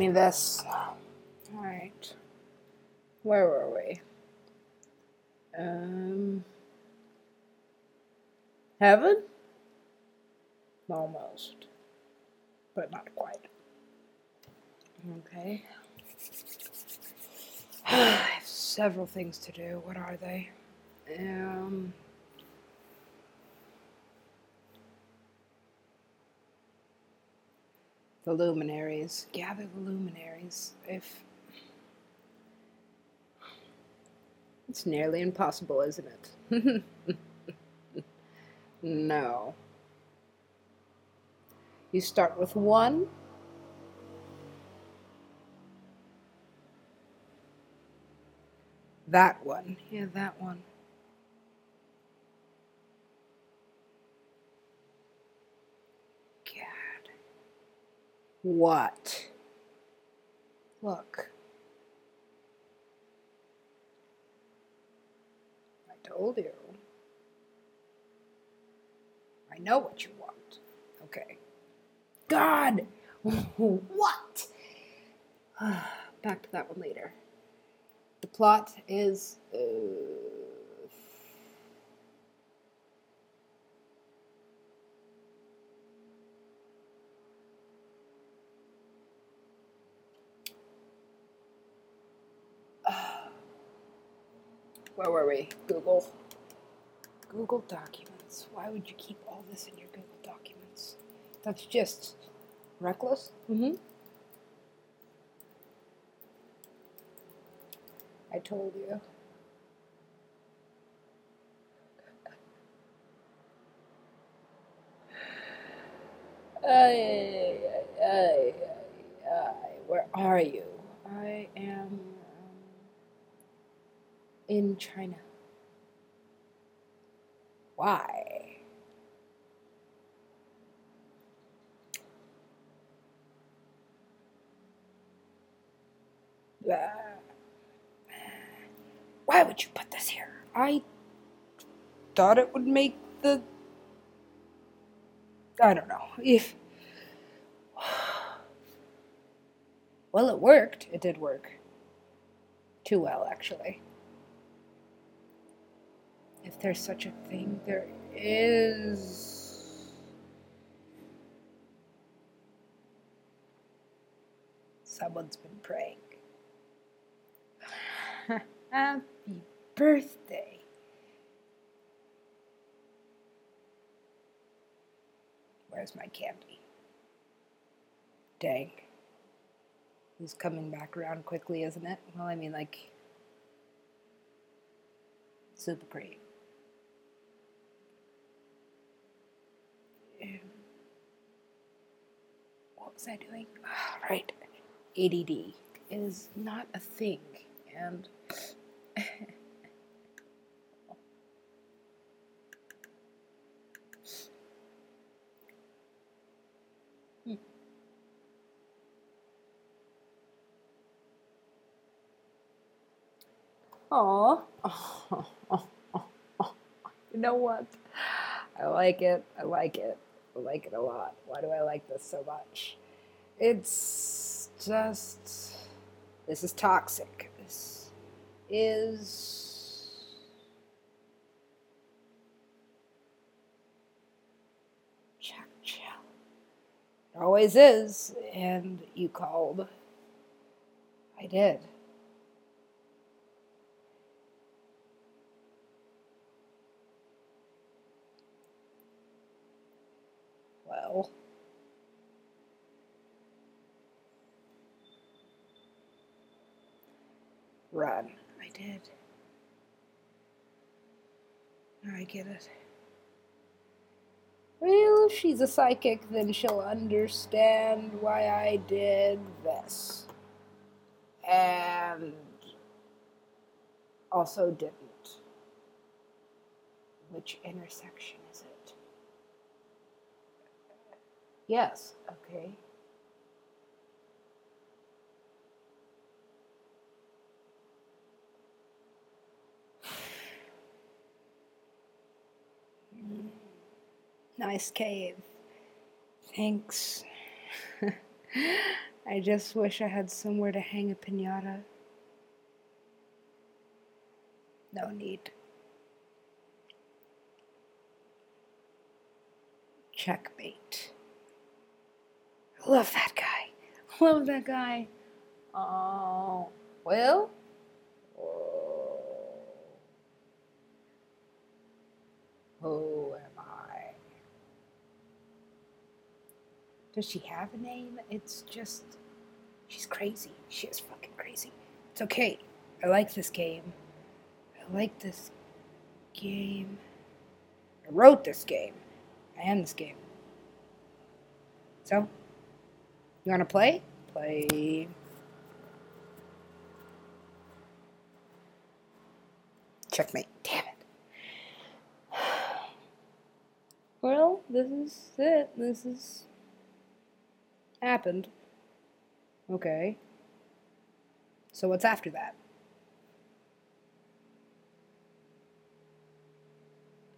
me this. Alright. Where were we? Um. Heaven? Almost. But not quite. Okay. I have several things to do. What are they? Um. The luminaries. Gather the luminaries. If. It's nearly impossible, isn't it? no. You start with one. That one. Yeah, that one. God. What? Look. I told you. I know what you want. Okay. God! what? Back to that one later. The plot is. Uh, where were we? Google. Google Documents. Why would you keep all this in your Google Documents? That's just reckless. Mm-hmm. I told you. Ay, ay, ay, Where are you? I am in China. Why? Why would you put this here? I thought it would make the. I don't know. If. Well, it worked. It did work. Too well, actually. If there's such a thing, there is. Someone's been praying. Happy birthday. Where's my candy? Dang. He's coming back around quickly, isn't it? Well, I mean, like, super pretty. Um, What was I doing? Ah, right. ADD is not a thing. And Aw. You know what? I like it. I like it. I like it a lot. Why do I like this so much? It's just. This is toxic. This is. Chuck chill. It always is. And you called. I did. Well. Run. I did. I get it. Well, if she's a psychic, then she'll understand why I did this. And also didn't. Which intersection is it? Yes, okay. Nice cave. Thanks. I just wish I had somewhere to hang a pinata. No need. Checkmate. Love that guy. Love that guy. Oh, well. Who am I? Does she have a name? It's just. She's crazy. She is fucking crazy. It's okay. I like this game. I like this game. I wrote this game. I am this game. So, you want to play? Play. Checkmate. Damn it. Well, this is it. This is happened. Okay. So what's after that?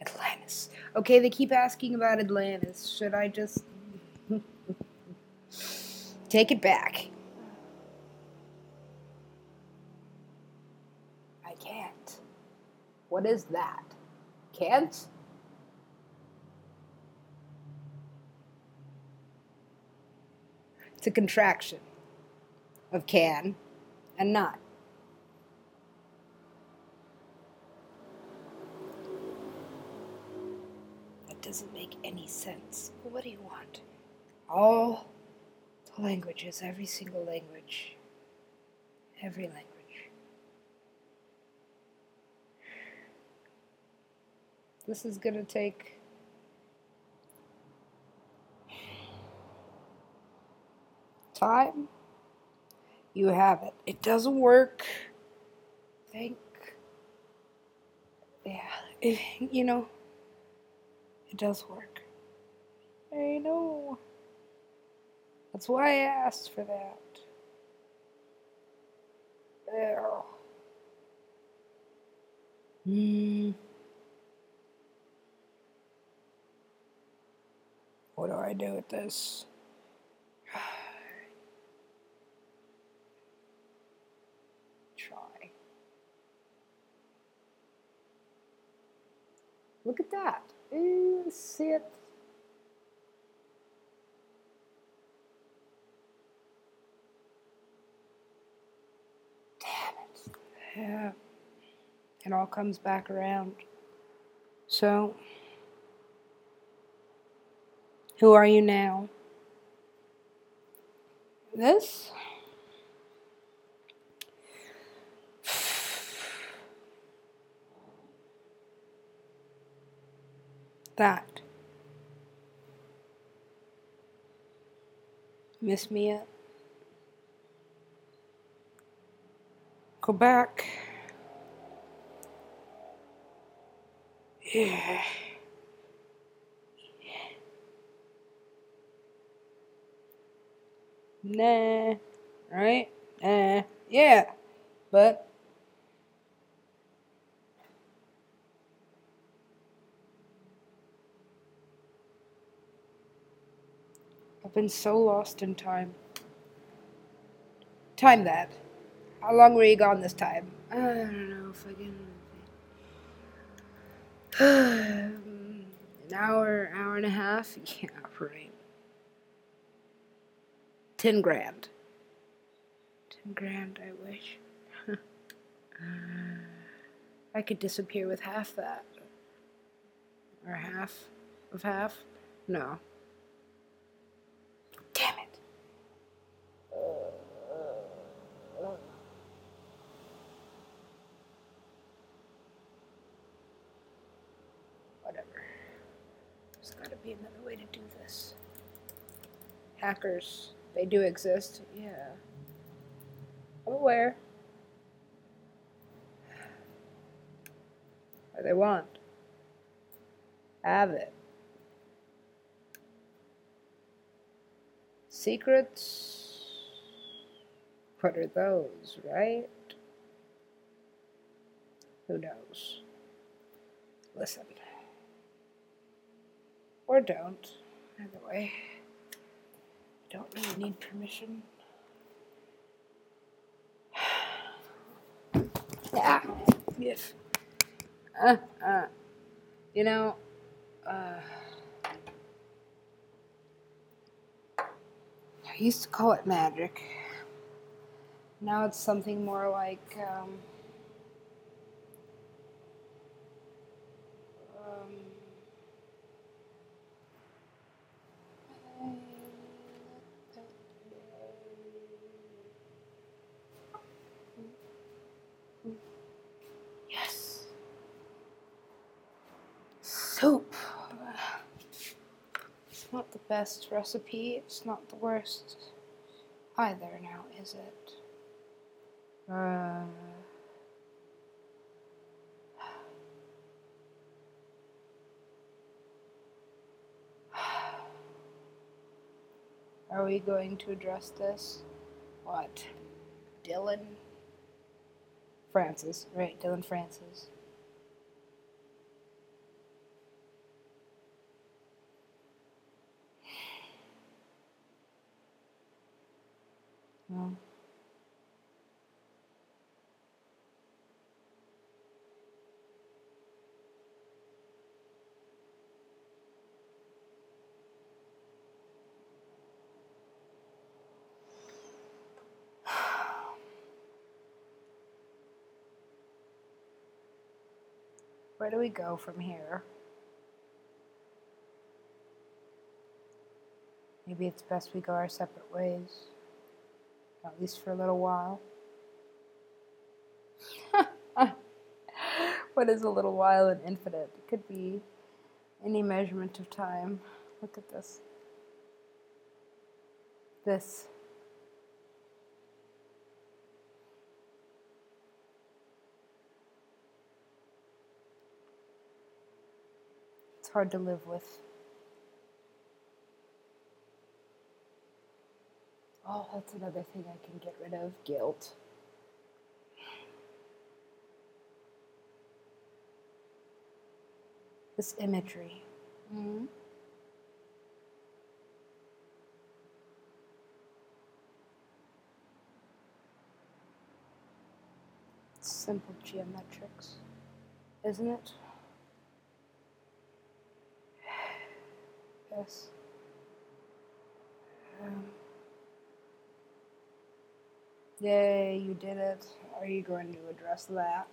Atlantis. Okay, they keep asking about Atlantis. Should I just take it back? I can't. What is that? Can't? It's a contraction of can and not. That doesn't make any sense. What do you want? All the languages, every single language. Every language. This is gonna take time. You have it. It doesn't work. Think. Yeah, it, you know, it does work. I know. That's why I asked for that. There. Hmm. What do I do with this? Look at that. See it. Damn it. Yeah. It all comes back around. So, who are you now? This? That. Miss me yet? Go back. Yeah. Nah. Right? Nah. Yeah. But I've been so lost in time. Time that. How long were you gone this time? I don't know if I can. An hour, hour and a half? Yeah, right. Ten grand. Ten grand, I wish. I could disappear with half that. Or half of half? No. Damn it. Whatever. There's gotta be another way to do this. Hackers, they do exist. Yeah. I'm aware. What they want. Have it. Secrets. What are those, right? Who knows? Listen. Or don't. Either way. Don't really need permission. Yeah. yes. Uh, uh, you know, uh, I used to call it magic. Now it's something more like, um, best recipe, it's not the worst either now, is it? Uh, Are we going to address this? What? Dillon? Francis, right? Dillon Francis. Where do we go from here? Maybe it's best we go our separate ways at least for a little while. what is a little while and infinite? It could be any measurement of time. Look at this. This. It's hard to live with. Oh, that's another thing I can get rid of guilt. This imagery. Mm-hmm. Simple geometrics, isn't it? Yes. Um, Yay, you did it. Are you going to address that?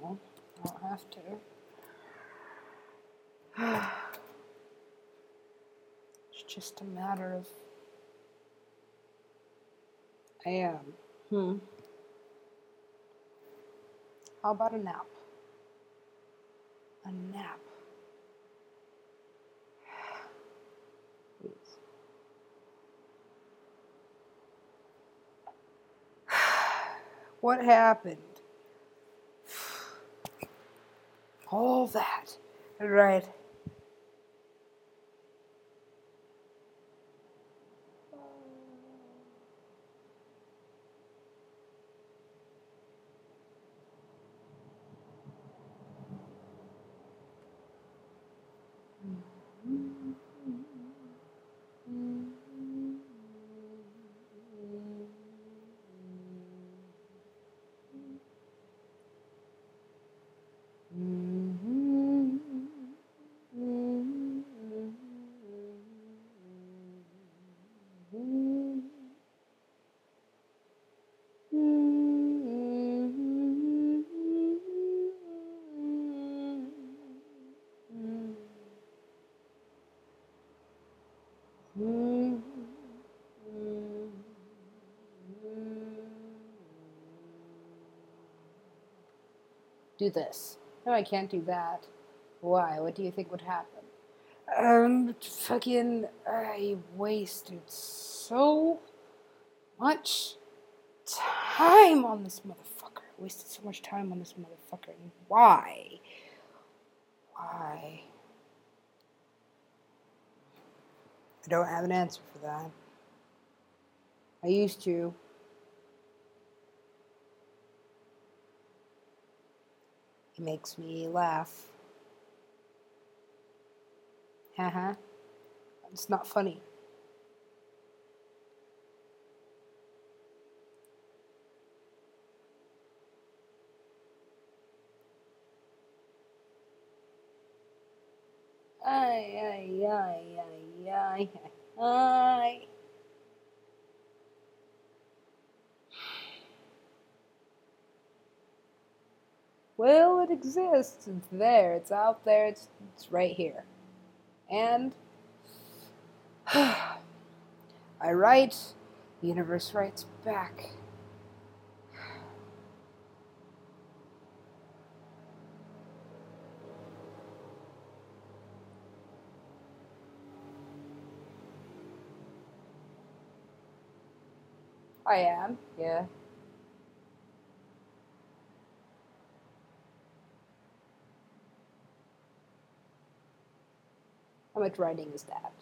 Well, I don't have to. it's just a matter of. I am. Hmm. How about a nap? A nap. What happened? All that. Right. Do this. No, I can't do that. Why? What do you think would happen? Um, fucking, I wasted so much time on this motherfucker. I wasted so much time on this motherfucker. And why? Why? I don't have an answer for that. I used to. makes me laugh. Haha. it's not funny. Ay, ay, ay, ay, ay, ay. Well, it exists. It's there. It's out there. It's, it's right here. And I write, the universe writes back. I am, yeah. How much writing is that?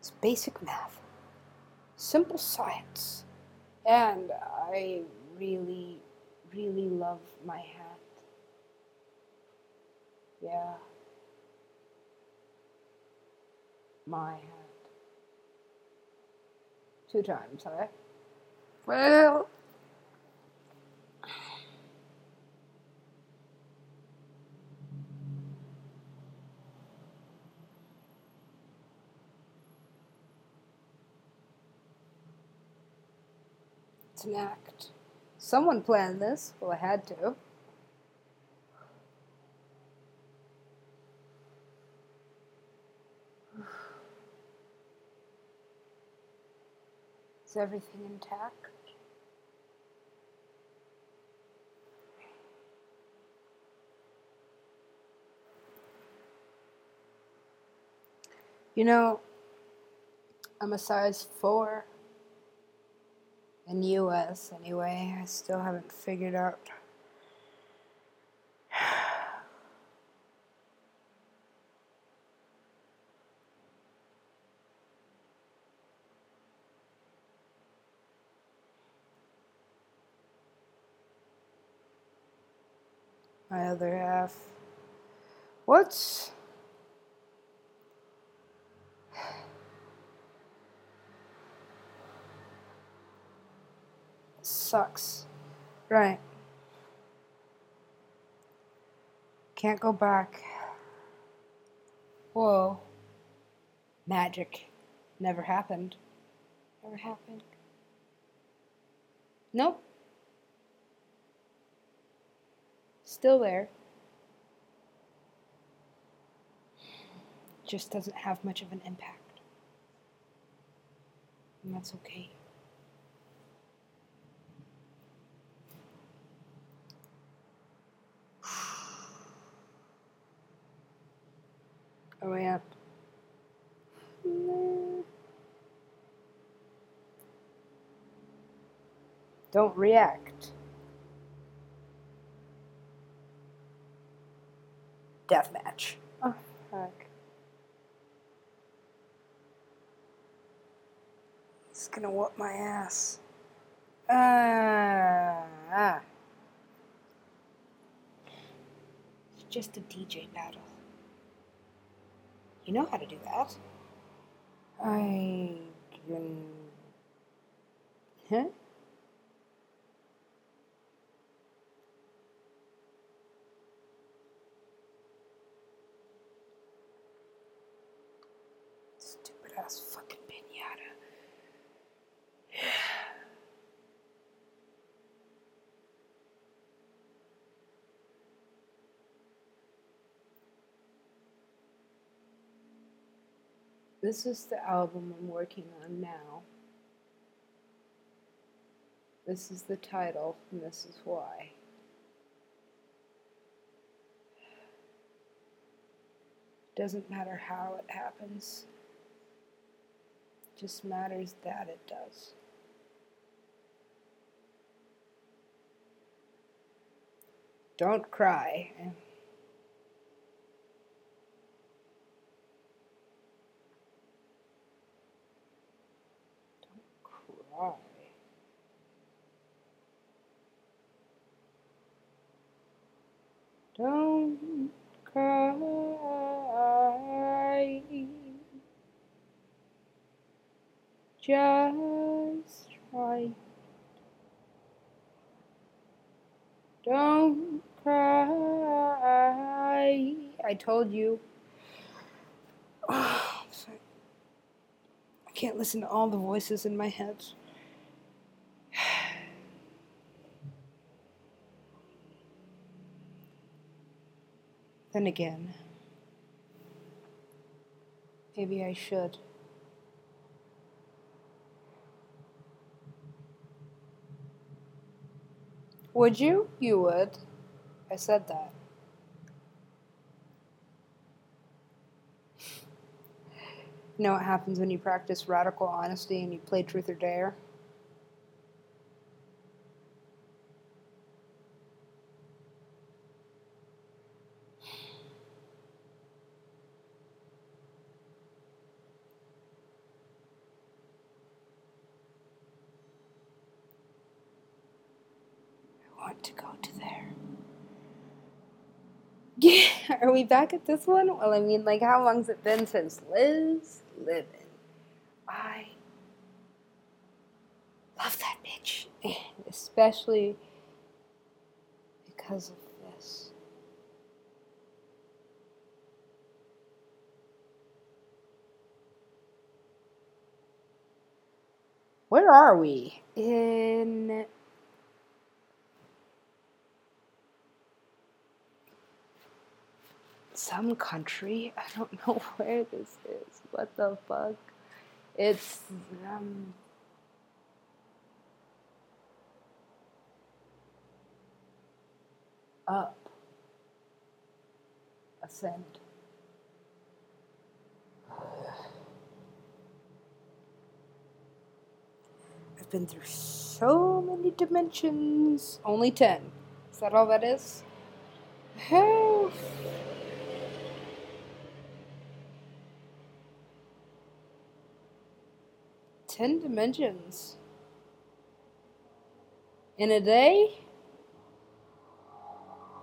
It's basic math, simple science, and I really, really love my hat. Yeah. My hat. Two times, huh? Well. Act. Someone planned this. Well, I had to. Is everything intact? You know, I'm a size 4 in US anyway. I still haven't figured out. My other half. What's. Sucks. Right. Can't go back. Whoa. Magic. Never happened. Never happened. Nope. Still there. Just doesn't have much of an impact. And that's okay. Oh yeah. Don't react. Deathmatch. Oh, fuck. He's gonna whoop my ass. Ah. ah. It's just a DJ battle. You know how to do that. I can. Huh? Stupid ass fucking pinata. This is the album I'm working on now. This is the title, and this is why. Doesn't matter how it happens, just matters that it does. Don't cry. Don't cry. Just right. Don't cry. I told you. I can't listen to all the voices in my head. Then again, maybe I should. Would you? You would. I said that. You know what happens when you practice radical honesty and you play truth or dare? I want to go to there. Yeah, are we back at this one? Well, I mean, like, how long's it been since Liz living? I love that bitch, especially because of this. Where are we? In some country. I don't know where this is. What the fuck? It's um, up, ascend. I've been through so many dimensions. Only ten. Is that all that is? Hey. 10 dimensions in a day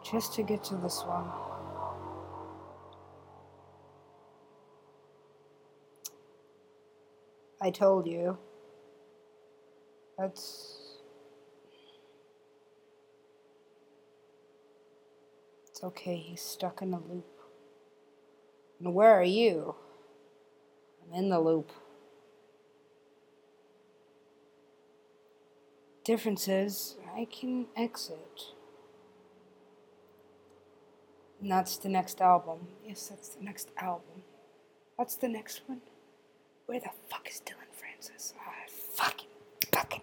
just to get to this one. I told you. That's. It's okay, he's stuck in a loop. And where are you? I'm in the loop. Difference is I can exit. And that's the next album. Yes, that's the next album. What's the next one? Where the fuck is Dillon Francis? I fucking, fucking.